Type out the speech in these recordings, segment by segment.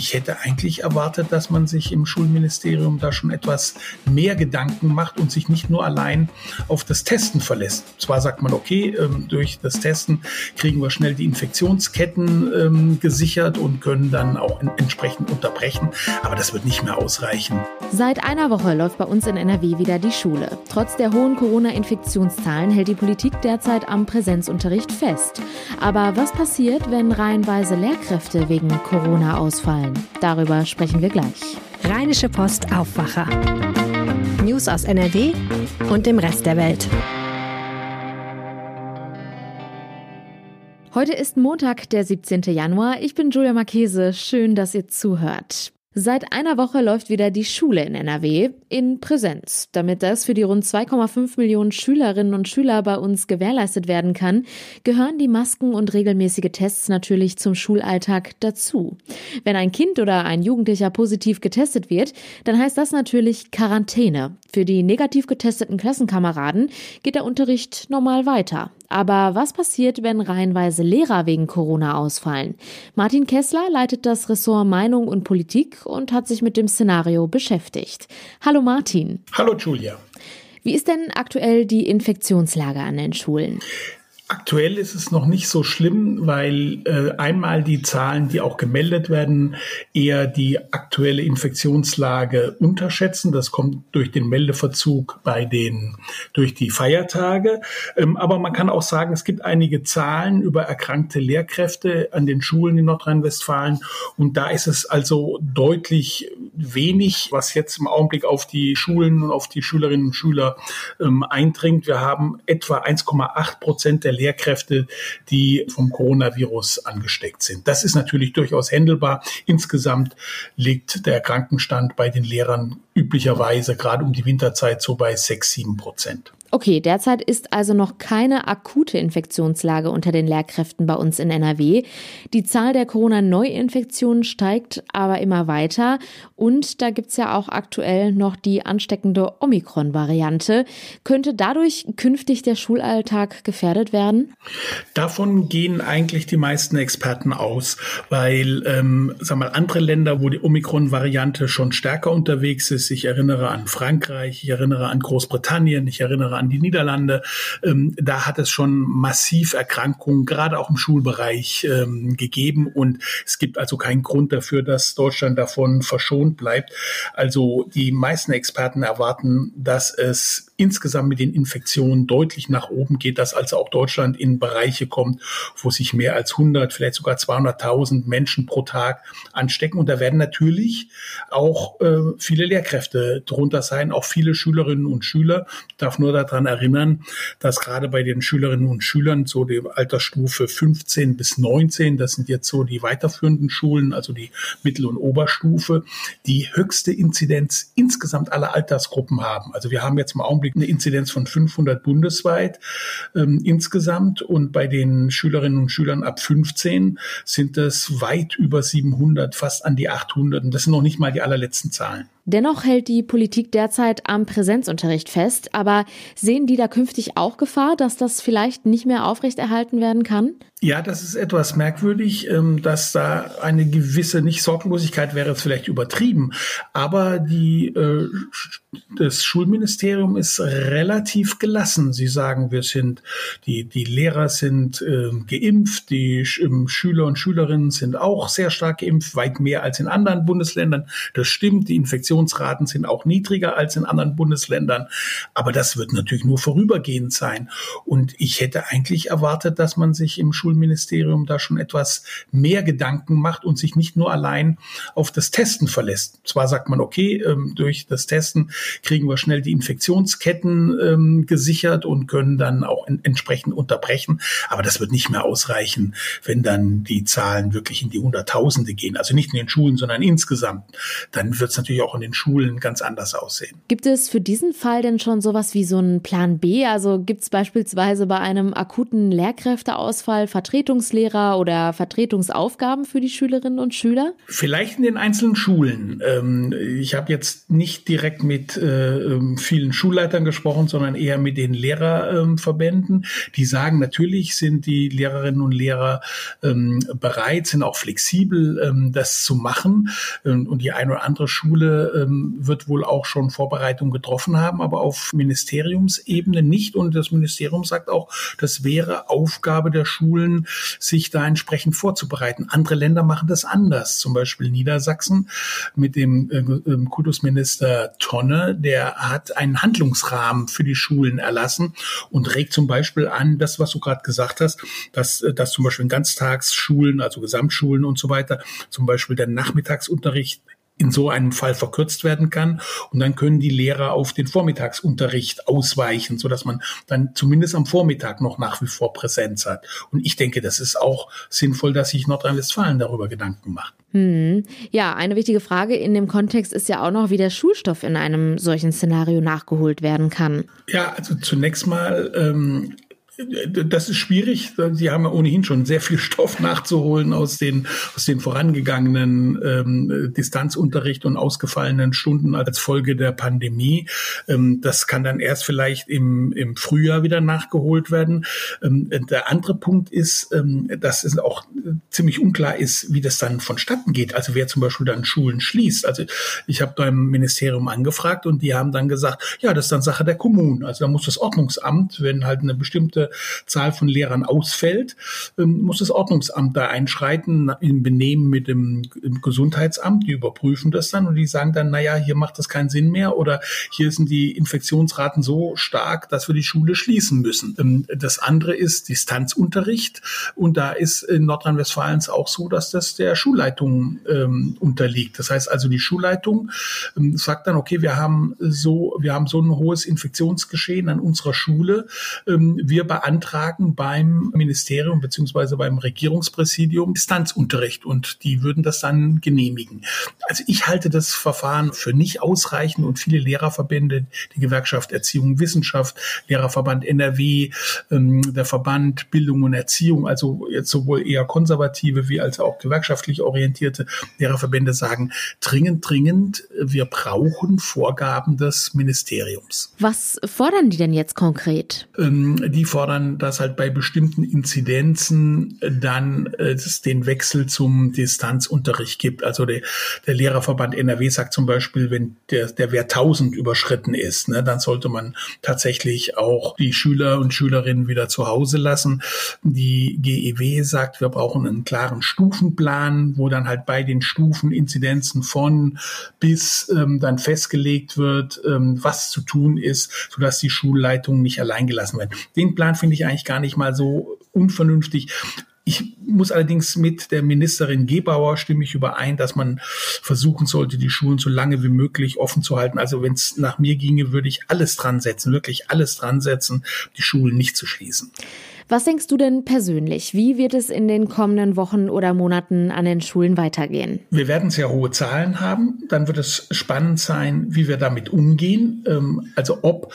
ich hätte eigentlich erwartet, dass man sich im Schulministerium da schon etwas mehr Gedanken macht und sich nicht nur allein auf das Testen verlässt. Zwar sagt man, okay, ähm, durch das Testen kriegen wir schnell die Infektionsketten ähm, gesichert und können dann auch entsprechend unterbrechen, aber das wird nicht mehr ausreichen. Seit einer Woche läuft bei uns in NRW wieder die Schule. Trotz der hohen Corona-Infektionszahlen hält die Politik derzeit am Präsenzunterricht fest. Aber was passiert, wenn reihenweise Lehrkräfte wegen Corona ausfallen? Darüber sprechen wir gleich. Rheinische Post Aufwacher. News aus NRW und dem Rest der Welt. Heute ist Montag, der 17. Januar. Ich bin Julia Marchese. Schön, dass ihr zuhört. Seit einer Woche läuft wieder die Schule in NRW in Präsenz. Damit das für die rund 2,5 Millionen Schülerinnen und Schüler bei uns gewährleistet werden kann, gehören die Masken und regelmäßige Tests natürlich zum Schulalltag dazu. Wenn ein Kind oder ein Jugendlicher positiv getestet wird, dann heißt das natürlich Quarantäne. Für die negativ getesteten Klassenkameraden geht der Unterricht normal weiter. Aber was passiert, wenn reihenweise Lehrer wegen Corona ausfallen? Martin Kessler leitet das Ressort Meinung und Politik und hat sich mit dem Szenario beschäftigt. Hallo Martin. Hallo Julia. Wie ist denn aktuell die Infektionslage an den Schulen? Aktuell ist es noch nicht so schlimm, weil äh, einmal die Zahlen, die auch gemeldet werden, eher die aktuelle Infektionslage unterschätzen. Das kommt durch den Meldeverzug bei den durch die Feiertage. Ähm, aber man kann auch sagen, es gibt einige Zahlen über erkrankte Lehrkräfte an den Schulen in Nordrhein-Westfalen und da ist es also deutlich wenig, was jetzt im Augenblick auf die Schulen und auf die Schülerinnen und Schüler ähm, eindringt. Wir haben etwa 1,8 Prozent der Lehrkräfte, die vom Coronavirus angesteckt sind. Das ist natürlich durchaus händelbar. Insgesamt liegt der Krankenstand bei den Lehrern üblicherweise gerade um die Winterzeit so bei 6, 7 Prozent. Okay, derzeit ist also noch keine akute Infektionslage unter den Lehrkräften bei uns in NRW. Die Zahl der Corona-Neuinfektionen steigt aber immer weiter und da gibt's ja auch aktuell noch die ansteckende Omikron-Variante. Könnte dadurch künftig der Schulalltag gefährdet werden? Davon gehen eigentlich die meisten Experten aus, weil ähm, sag mal, andere Länder, wo die Omikron-Variante schon stärker unterwegs ist, ich erinnere an Frankreich, ich erinnere an Großbritannien, ich erinnere an die Niederlande. Ähm, da hat es schon massiv Erkrankungen, gerade auch im Schulbereich, ähm, gegeben. Und es gibt also keinen Grund dafür, dass Deutschland davon verschont bleibt. Also die meisten Experten erwarten, dass es insgesamt mit den Infektionen deutlich nach oben geht, dass also auch Deutschland in Bereiche kommt, wo sich mehr als 100, vielleicht sogar 200.000 Menschen pro Tag anstecken. Und da werden natürlich auch äh, viele Lehrkräfte drunter sein, auch viele Schülerinnen und Schüler. Ich darf nur daran erinnern, dass gerade bei den Schülerinnen und Schülern so die Altersstufe 15 bis 19, das sind jetzt so die weiterführenden Schulen, also die Mittel- und Oberstufe, die höchste Inzidenz insgesamt aller Altersgruppen haben. Also wir haben jetzt im Augenblick eine Inzidenz von 500 bundesweit ähm, insgesamt und bei den Schülerinnen und Schülern ab 15 sind das weit über 700, fast an die 800 und das sind noch nicht mal die allerletzten Zahlen. Dennoch hält die Politik derzeit am Präsenzunterricht fest. Aber sehen die da künftig auch Gefahr, dass das vielleicht nicht mehr aufrechterhalten werden kann? Ja, das ist etwas merkwürdig, ähm, dass da eine gewisse, nicht Sorglosigkeit wäre vielleicht übertrieben, aber die, äh, das Schulministerium ist relativ gelassen. Sie sagen, wir sind, die, die Lehrer sind äh, geimpft, die ähm, Schüler und Schülerinnen sind auch sehr stark geimpft, weit mehr als in anderen Bundesländern. Das stimmt, die Infektionsraten sind auch niedriger als in anderen Bundesländern, aber das wird natürlich nur vorübergehend sein. Und ich hätte eigentlich erwartet, dass man sich im Schul Schulministerium da schon etwas mehr Gedanken macht und sich nicht nur allein auf das Testen verlässt. Zwar sagt man, okay, ähm, durch das Testen kriegen wir schnell die Infektionsketten ähm, gesichert und können dann auch entsprechend unterbrechen, aber das wird nicht mehr ausreichen, wenn dann die Zahlen wirklich in die Hunderttausende gehen. Also nicht in den Schulen, sondern insgesamt. Dann wird es natürlich auch auch in den Schulen ganz anders aussehen. Gibt es für diesen Fall denn schon sowas wie so einen Plan B? Also gibt es beispielsweise bei einem akuten Lehrkräfteausfall Vertretungslehrer oder Vertretungsaufgaben für die Schülerinnen und Schüler? Vielleicht in den einzelnen Schulen. Ähm, ich habe jetzt nicht direkt mit äh, ähm, vielen Schulleitern gesprochen, sondern eher mit den Lehrerverbänden. Die sagen, natürlich sind die Lehrerinnen und Lehrer ähm, bereit, sind auch flexibel, das zu machen. Und die eine oder andere Schule wird wohl auch schon Vorbereitungen getroffen haben, aber auf Ministeriumsebene nicht. Und das Ministerium sagt auch, das wäre Aufgabe der Schulen, sich da entsprechend vorzubereiten. Andere Länder machen das anders. Zum Beispiel Niedersachsen mit dem äh, Kultusminister Tonne, der hat einen Handlungsrahmen für die Schulen erlassen und regt zum Beispiel an, das, was du gerade gesagt hast, dass, äh, dass zum Beispiel in Ganztagsschulen, also Gesamtschulen und so weiter, zum Beispiel der Nachmittagsunterricht in so einem Fall verkürzt werden kann. Und dann können die Lehrer auf den Vormittagsunterricht ausweichen, so dass man dann zumindest am Vormittag noch nach wie vor Präsenz hat. Und ich denke, das ist auch sinnvoll, dass sich Nordrhein-Westfalen darüber Gedanken macht. Hm. Ja, eine wichtige Frage in dem Kontext ist ja auch noch, wie der Schulstoff in einem solchen Szenario nachgeholt werden kann. Ja, also zunächst mal ähm, das ist schwierig. Sie haben ja ohnehin schon sehr viel Stoff nachzuholen aus den, aus den vorangegangenen ähm, Distanzunterricht und ausgefallenen Stunden als Folge der Pandemie. Ähm, das kann dann erst vielleicht im, im Frühjahr wieder nachgeholt werden. Ähm, der andere Punkt ist, ähm, dass es auch ziemlich unklar ist, wie das dann vonstatten geht. Also wer zum Beispiel dann Schulen schließt. Also ich habe beim Ministerium angefragt und die haben dann gesagt, ja, das ist dann Sache der Kommunen. Also da muss das Ordnungsamt, wenn halt eine bestimmte Zahl von Lehrern ausfällt, ähm, muss das Ordnungsamt da einschreiten im Benehmen mit dem Gesundheitsamt. Die überprüfen das dann und die sagen dann, naja, hier macht das keinen Sinn mehr oder hier sind die Infektionsraten so stark, dass wir die Schule schließen müssen. Ähm, das andere ist Distanzunterricht und da ist in Nordrhein-Westfalen auch so, dass das der Schulleitung ähm, unterliegt. Das heißt also, die Schulleitung ähm, sagt dann, okay, wir haben so, wir haben so ein hohes Infektionsgeschehen an unserer Schule. Ähm, wir beantragen beim Ministerium beziehungsweise beim Regierungspräsidium Distanzunterricht und die würden das dann genehmigen. Also ich halte das Verfahren für nicht ausreichend und viele Lehrerverbände, die Gewerkschaft Erziehung und Wissenschaft, Lehrerverband NRW, ähm, der Verband Bildung und Erziehung, also jetzt sowohl eher konservative wie als auch gewerkschaftlich orientierte Lehrerverbände sagen, dringend, dringend, wir brauchen Vorgaben des Ministeriums. Was fordern die denn jetzt konkret? Ähm, die fordern fordern, dass halt bei bestimmten Inzidenzen dann äh, es den Wechsel zum Distanzunterricht gibt. Also der, der Lehrerverband NRW sagt zum Beispiel, wenn der, der Wert 1000 überschritten ist, ne, dann sollte man tatsächlich auch die Schüler und Schülerinnen wieder zu Hause lassen. Die GEW sagt, wir brauchen einen klaren Stufenplan, wo dann halt bei den Stufen Inzidenzen von bis ähm, dann festgelegt wird, ähm, was zu tun ist, sodass die Schulleitungen nicht allein gelassen werden. Den Plan finde ich eigentlich gar nicht mal so unvernünftig. Ich muss allerdings mit der Ministerin Gebauer stimme ich überein, dass man versuchen sollte, die Schulen so lange wie möglich offen zu halten. Also wenn es nach mir ginge, würde ich alles dran setzen, wirklich alles dran setzen, die Schulen nicht zu schließen. Was denkst du denn persönlich? Wie wird es in den kommenden Wochen oder Monaten an den Schulen weitergehen? Wir werden sehr hohe Zahlen haben. Dann wird es spannend sein, wie wir damit umgehen. Ähm, also ob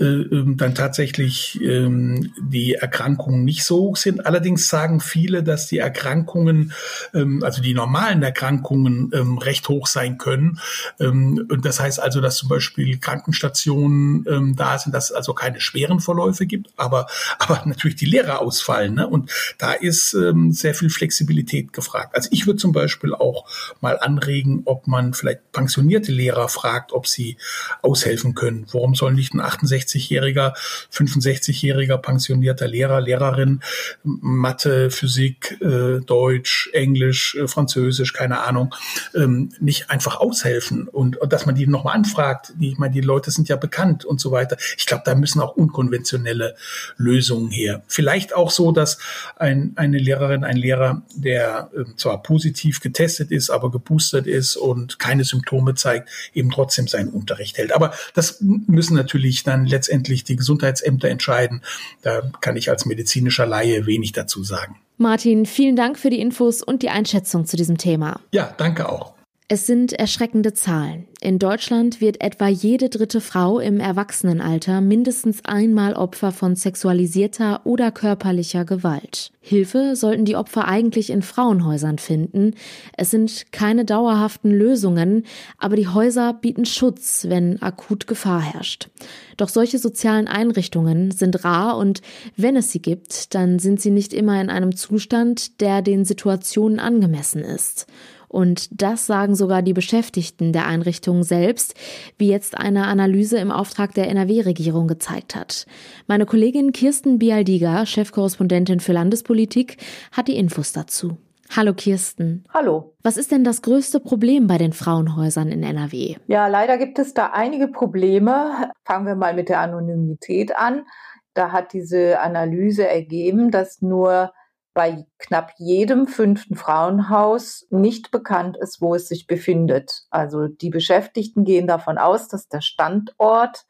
äh, ähm, dann tatsächlich ähm, die Erkrankungen nicht so hoch sind. Allerdings sagen viele, dass die Erkrankungen, also die normalen Erkrankungen recht hoch sein können. Und das heißt also, dass zum Beispiel Krankenstationen da sind, dass es also keine schweren Verläufe gibt, aber, aber natürlich die Lehrer ausfallen. Ne? Und da ist ähm, sehr viel Flexibilität gefragt. Also ich würde zum Beispiel auch mal anregen, ob man vielleicht pensionierte Lehrer fragt, ob sie aushelfen können. Warum soll nicht ein 68-jähriger, 65-jähriger pensionierter Lehrer, Lehrerin Mathe, Physik, äh, Deutsch, Englisch, äh, Französisch, keine Ahnung, ähm, nicht einfach aushelfen und, und dass man die nochmal anfragt. Ich meine, die Leute sind ja bekannt und so weiter. Ich glaube, da müssen auch unkonventionelle Lösungen her vielleicht auch so, dass ein, eine Lehrerin, ein Lehrer, der äh, zwar positiv getestet ist, aber geboostert ist und keine Symptome zeigt, eben trotzdem seinen Unterricht hält. Aber das müssen natürlich dann letztendlich die Gesundheitsämter entscheiden. Da kann ich als medizinischer Laie wenig dazu sagen. Martin, vielen Dank für die Infos und die Einschätzung zu diesem Thema. Ja, danke auch. Es sind erschreckende Zahlen. In Deutschland wird etwa jede dritte Frau im Erwachsenenalter mindestens einmal Opfer von sexualisierter oder körperlicher Gewalt. Hilfe sollten die Opfer eigentlich in Frauenhäusern finden. Es sind keine dauerhaften Lösungen, aber die Häuser bieten Schutz, wenn akut Gefahr herrscht. Doch solche sozialen Einrichtungen sind rar und wenn es sie gibt, dann sind sie nicht immer in einem Zustand, der den Situationen angemessen ist. Und das sagen sogar die Beschäftigten der Einrichtungen selbst, wie jetzt eine Analyse im Auftrag der NRW-Regierung gezeigt hat. Meine Kollegin Kirsten Bialdiga, Chefkorrespondentin für Landespolitik, hat die Infos dazu. Hallo Kirsten. Hallo. Was ist denn das größte Problem bei den Frauenhäusern in NRW? Ja, leider gibt es da einige Probleme. Fangen wir mal mit der Anonymität an. Da hat diese Analyse ergeben, dass nur bei knapp jedem fünften Frauenhaus nicht bekannt ist, wo es sich befindet. Also die Beschäftigten gehen davon aus, dass der Standort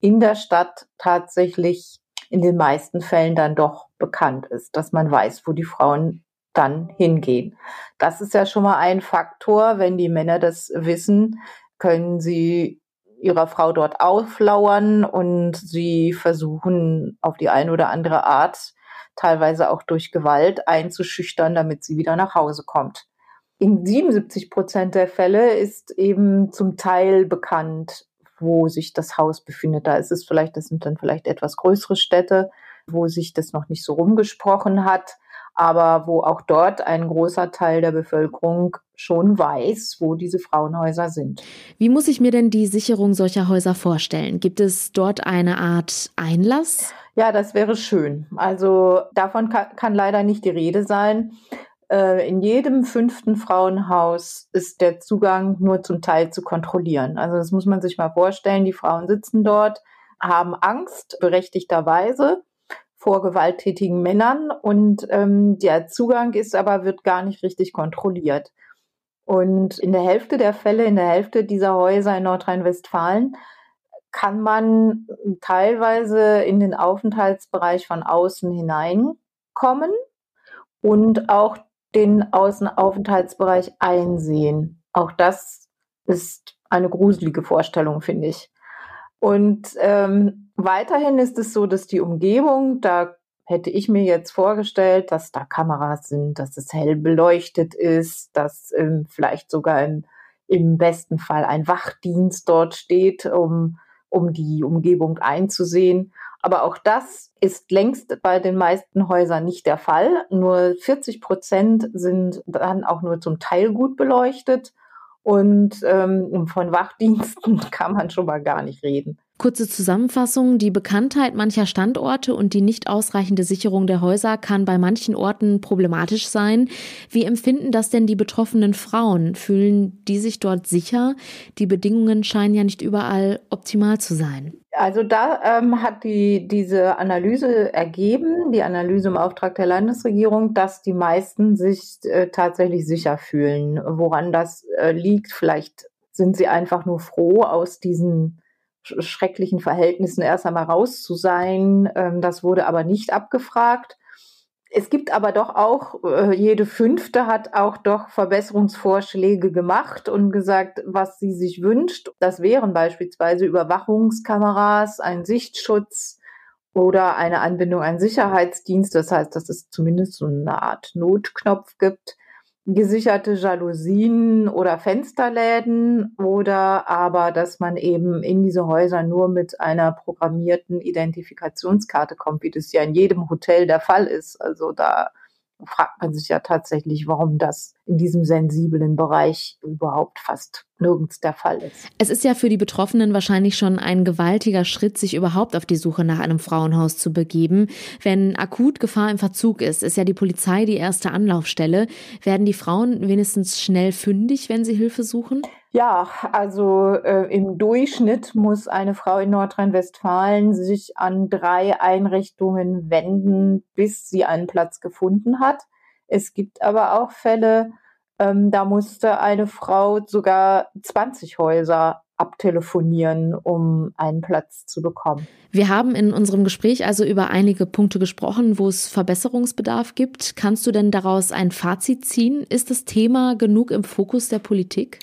in der Stadt tatsächlich in den meisten Fällen dann doch bekannt ist, dass man weiß, wo die Frauen dann hingehen. Das ist ja schon mal ein Faktor. Wenn die Männer das wissen, können sie ihrer Frau dort auflauern und sie versuchen auf die eine oder andere Art teilweise auch durch Gewalt einzuschüchtern, damit sie wieder nach Hause kommt. In 77 Prozent der Fälle ist eben zum Teil bekannt, wo sich das Haus befindet. Da ist es vielleicht, das sind dann vielleicht etwas größere Städte, wo sich das noch nicht so rumgesprochen hat, aber wo auch dort ein großer Teil der Bevölkerung schon weiß, wo diese Frauenhäuser sind. Wie muss ich mir denn die Sicherung solcher Häuser vorstellen? Gibt es dort eine Art Einlass? Ja, das wäre schön. Also davon kann, kann leider nicht die Rede sein. Äh, in jedem fünften Frauenhaus ist der Zugang nur zum Teil zu kontrollieren. Also das muss man sich mal vorstellen. Die Frauen sitzen dort, haben Angst, berechtigterweise, vor gewalttätigen Männern und ähm, der Zugang ist aber, wird gar nicht richtig kontrolliert. Und in der Hälfte der Fälle, in der Hälfte dieser Häuser in Nordrhein-Westfalen, kann man teilweise in den Aufenthaltsbereich von außen hineinkommen und auch den Außenaufenthaltsbereich einsehen. Auch das ist eine gruselige Vorstellung, finde ich. Und ähm, weiterhin ist es so, dass die Umgebung, da hätte ich mir jetzt vorgestellt, dass da Kameras sind, dass es hell beleuchtet ist, dass ähm, vielleicht sogar im, im besten Fall ein Wachdienst dort steht, um um die Umgebung einzusehen. Aber auch das ist längst bei den meisten Häusern nicht der Fall. Nur 40 Prozent sind dann auch nur zum Teil gut beleuchtet. Und ähm, von Wachdiensten kann man schon mal gar nicht reden. Kurze Zusammenfassung. Die Bekanntheit mancher Standorte und die nicht ausreichende Sicherung der Häuser kann bei manchen Orten problematisch sein. Wie empfinden das denn die betroffenen Frauen? Fühlen die sich dort sicher? Die Bedingungen scheinen ja nicht überall optimal zu sein. Also da ähm, hat die, diese Analyse ergeben, die Analyse im Auftrag der Landesregierung, dass die meisten sich äh, tatsächlich sicher fühlen. Woran das äh, liegt, vielleicht sind sie einfach nur froh, aus diesen schrecklichen Verhältnissen erst einmal raus zu sein. Ähm, das wurde aber nicht abgefragt. Es gibt aber doch auch, äh, jede fünfte hat auch doch Verbesserungsvorschläge gemacht und gesagt, was sie sich wünscht. Das wären beispielsweise Überwachungskameras, ein Sichtschutz oder eine Anbindung an Sicherheitsdienst. Das heißt, dass es zumindest so eine Art Notknopf gibt gesicherte Jalousien oder Fensterläden oder aber, dass man eben in diese Häuser nur mit einer programmierten Identifikationskarte kommt, wie das ja in jedem Hotel der Fall ist. Also da fragt man sich ja tatsächlich, warum das in diesem sensiblen Bereich überhaupt fast nirgends der Fall ist. Es ist ja für die Betroffenen wahrscheinlich schon ein gewaltiger Schritt, sich überhaupt auf die Suche nach einem Frauenhaus zu begeben. Wenn akut Gefahr im Verzug ist, ist ja die Polizei die erste Anlaufstelle. Werden die Frauen wenigstens schnell fündig, wenn sie Hilfe suchen? Ja, also äh, im Durchschnitt muss eine Frau in Nordrhein-Westfalen sich an drei Einrichtungen wenden, bis sie einen Platz gefunden hat. Es gibt aber auch Fälle, ähm, da musste eine Frau sogar 20 Häuser abtelefonieren, um einen Platz zu bekommen. Wir haben in unserem Gespräch also über einige Punkte gesprochen, wo es Verbesserungsbedarf gibt. Kannst du denn daraus ein Fazit ziehen? Ist das Thema genug im Fokus der Politik?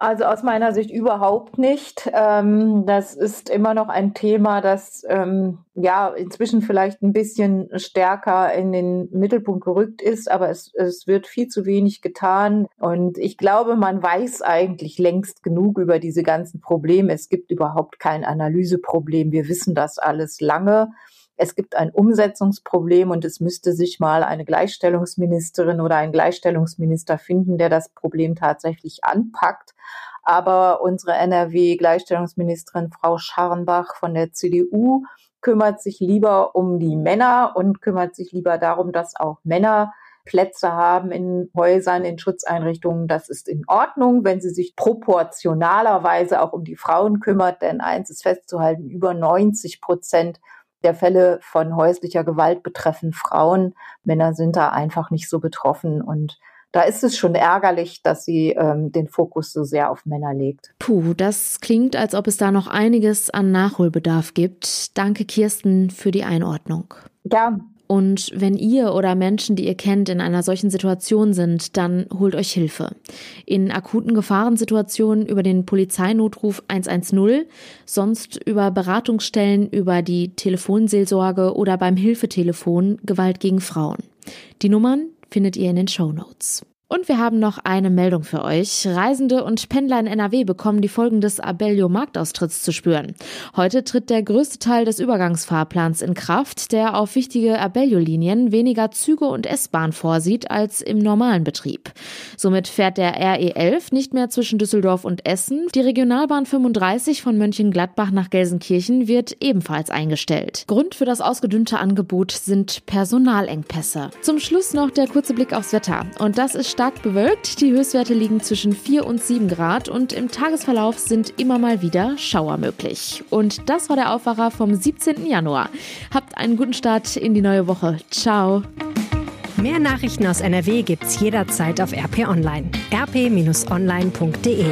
Also aus meiner Sicht überhaupt nicht. Ähm, das ist immer noch ein Thema, das ähm, ja inzwischen vielleicht ein bisschen stärker in den Mittelpunkt gerückt ist, aber es, es wird viel zu wenig getan. Und ich glaube, man weiß eigentlich längst genug über diese ganzen Probleme. Es gibt überhaupt kein Analyseproblem. Wir wissen das alles lange. Es gibt ein Umsetzungsproblem und es müsste sich mal eine Gleichstellungsministerin oder ein Gleichstellungsminister finden, der das Problem tatsächlich anpackt. Aber unsere NRW-Gleichstellungsministerin Frau Scharrenbach von der CDU kümmert sich lieber um die Männer und kümmert sich lieber darum, dass auch Männer Plätze haben in Häusern, in Schutzeinrichtungen. Das ist in Ordnung, wenn sie sich proportionalerweise auch um die Frauen kümmert. Denn eins ist festzuhalten, über 90 Prozent der Fälle von häuslicher Gewalt betreffen Frauen. Männer sind da einfach nicht so betroffen und da ist es schon ärgerlich, dass sie ähm, den Fokus so sehr auf Männer legt. Puh, das klingt, als ob es da noch einiges an Nachholbedarf gibt. Danke, Kirsten, für die Einordnung. Ja, und wenn ihr oder Menschen, die ihr kennt, in einer solchen Situation sind, dann holt euch Hilfe. In akuten Gefahrensituationen über den Polizeinotruf 110, sonst über Beratungsstellen, über die Telefonseelsorge oder beim Hilfetelefon Gewalt gegen Frauen. Die Nummern findet ihr in den Show Notes. Und wir haben noch eine Meldung für euch. Reisende und Pendler in NRW bekommen die Folgen des Abellio Marktaustritts zu spüren. Heute tritt der größte Teil des Übergangsfahrplans in Kraft, der auf wichtige Abellio-Linien weniger Züge und S-Bahn vorsieht als im normalen Betrieb. Somit fährt der RE11 nicht mehr zwischen Düsseldorf und Essen. Die Regionalbahn 35 von Mönchengladbach nach Gelsenkirchen wird ebenfalls eingestellt. Grund für das ausgedünnte Angebot sind Personalengpässe. Zum Schluss noch der kurze Blick aufs Wetter. Und das ist stark bewölkt. Die Höchstwerte liegen zwischen 4 und 7 Grad und im Tagesverlauf sind immer mal wieder Schauer möglich. Und das war der Aufwacher vom 17. Januar. Habt einen guten Start in die neue Woche. Ciao. Mehr Nachrichten aus NRW gibt's jederzeit auf RP Online. rp-online.de